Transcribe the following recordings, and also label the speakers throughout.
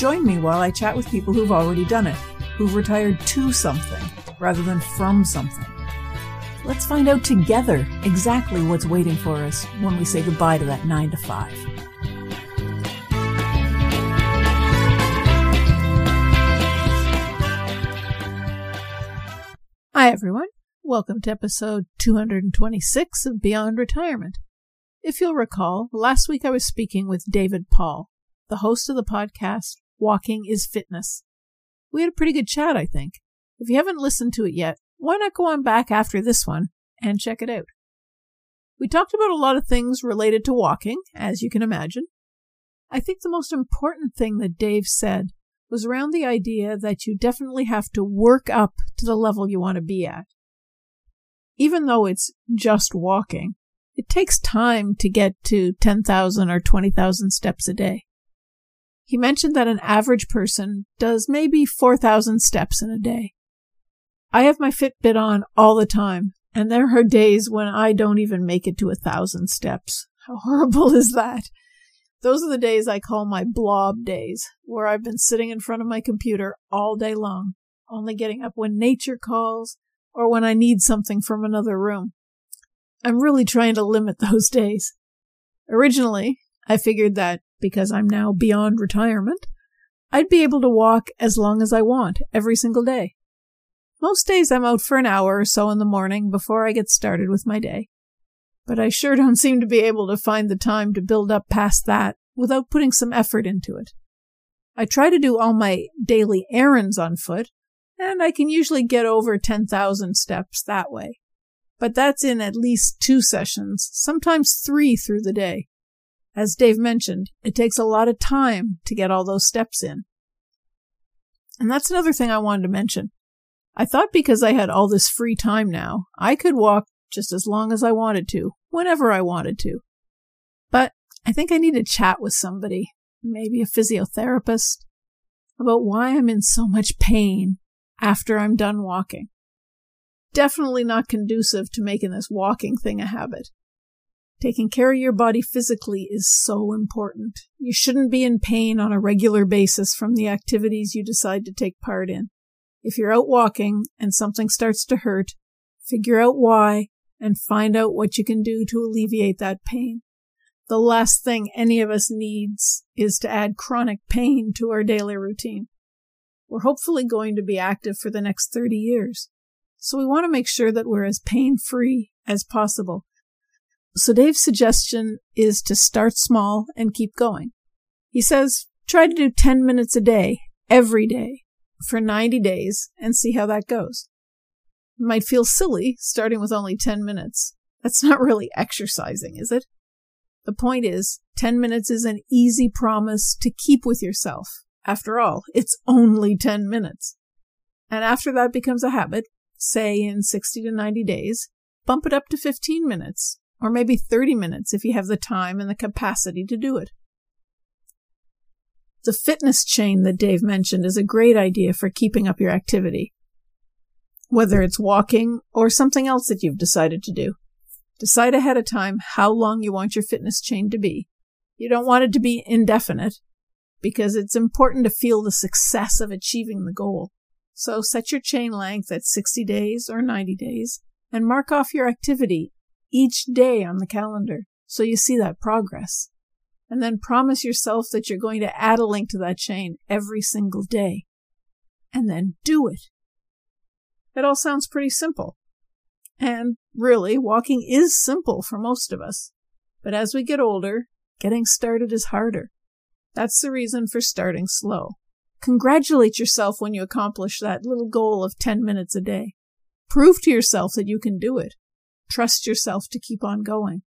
Speaker 1: Join me while I chat with people who've already done it, who've retired to something rather than from something. Let's find out together exactly what's waiting for us when we say goodbye to that 9 to 5. Hi, everyone. Welcome to episode 226 of Beyond Retirement. If you'll recall, last week I was speaking with David Paul, the host of the podcast Walking is Fitness. We had a pretty good chat, I think. If you haven't listened to it yet, why not go on back after this one and check it out? We talked about a lot of things related to walking, as you can imagine. I think the most important thing that Dave said was around the idea that you definitely have to work up to the level you want to be at. Even though it's just walking, it takes time to get to 10,000 or 20,000 steps a day. He mentioned that an average person does maybe 4,000 steps in a day. I have my Fitbit on all the time, and there are days when I don't even make it to a thousand steps. How horrible is that? Those are the days I call my blob days, where I've been sitting in front of my computer all day long, only getting up when nature calls or when I need something from another room. I'm really trying to limit those days. Originally, I figured that because I'm now beyond retirement, I'd be able to walk as long as I want every single day. Most days I'm out for an hour or so in the morning before I get started with my day but I sure don't seem to be able to find the time to build up past that without putting some effort into it. I try to do all my daily errands on foot, and I can usually get over 10,000 steps that way. But that's in at least two sessions, sometimes three through the day. As Dave mentioned, it takes a lot of time to get all those steps in. And that's another thing I wanted to mention. I thought because I had all this free time now, I could walk just as long as I wanted to, whenever I wanted to. But I think I need to chat with somebody, maybe a physiotherapist, about why I'm in so much pain after I'm done walking. Definitely not conducive to making this walking thing a habit. Taking care of your body physically is so important. You shouldn't be in pain on a regular basis from the activities you decide to take part in. If you're out walking and something starts to hurt, figure out why and find out what you can do to alleviate that pain. The last thing any of us needs is to add chronic pain to our daily routine. We're hopefully going to be active for the next 30 years. So we want to make sure that we're as pain free as possible. So Dave's suggestion is to start small and keep going. He says, try to do 10 minutes a day, every day, for 90 days and see how that goes might feel silly starting with only 10 minutes. That's not really exercising, is it? The point is, 10 minutes is an easy promise to keep with yourself. After all, it's only 10 minutes. And after that becomes a habit, say in 60 to 90 days, bump it up to 15 minutes, or maybe 30 minutes if you have the time and the capacity to do it. The fitness chain that Dave mentioned is a great idea for keeping up your activity whether it's walking or something else that you've decided to do. Decide ahead of time how long you want your fitness chain to be. You don't want it to be indefinite because it's important to feel the success of achieving the goal. So set your chain length at 60 days or 90 days and mark off your activity each day on the calendar so you see that progress. And then promise yourself that you're going to add a link to that chain every single day. And then do it. It all sounds pretty simple. And really, walking is simple for most of us. But as we get older, getting started is harder. That's the reason for starting slow. Congratulate yourself when you accomplish that little goal of 10 minutes a day. Prove to yourself that you can do it. Trust yourself to keep on going.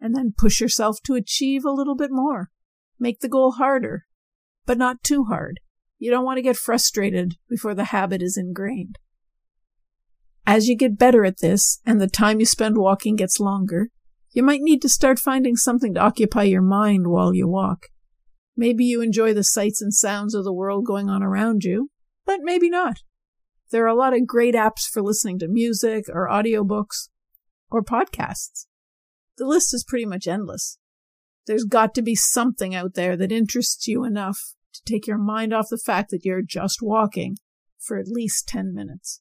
Speaker 1: And then push yourself to achieve a little bit more. Make the goal harder, but not too hard. You don't want to get frustrated before the habit is ingrained. As you get better at this and the time you spend walking gets longer, you might need to start finding something to occupy your mind while you walk. Maybe you enjoy the sights and sounds of the world going on around you, but maybe not. There are a lot of great apps for listening to music or audiobooks or podcasts. The list is pretty much endless. There's got to be something out there that interests you enough to take your mind off the fact that you're just walking for at least 10 minutes.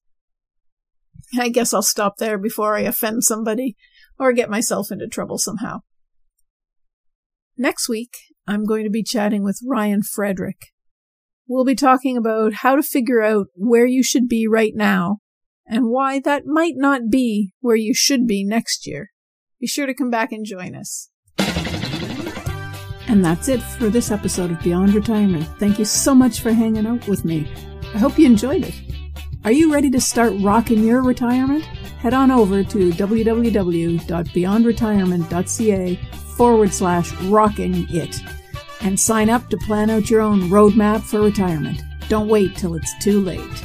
Speaker 1: I guess I'll stop there before I offend somebody or get myself into trouble somehow. Next week, I'm going to be chatting with Ryan Frederick. We'll be talking about how to figure out where you should be right now and why that might not be where you should be next year. Be sure to come back and join us. And that's it for this episode of Beyond Retirement. Thank you so much for hanging out with me. I hope you enjoyed it. Are you ready to start rocking your retirement? Head on over to www.beyondretirement.ca forward slash rocking it and sign up to plan out your own roadmap for retirement. Don't wait till it's too late.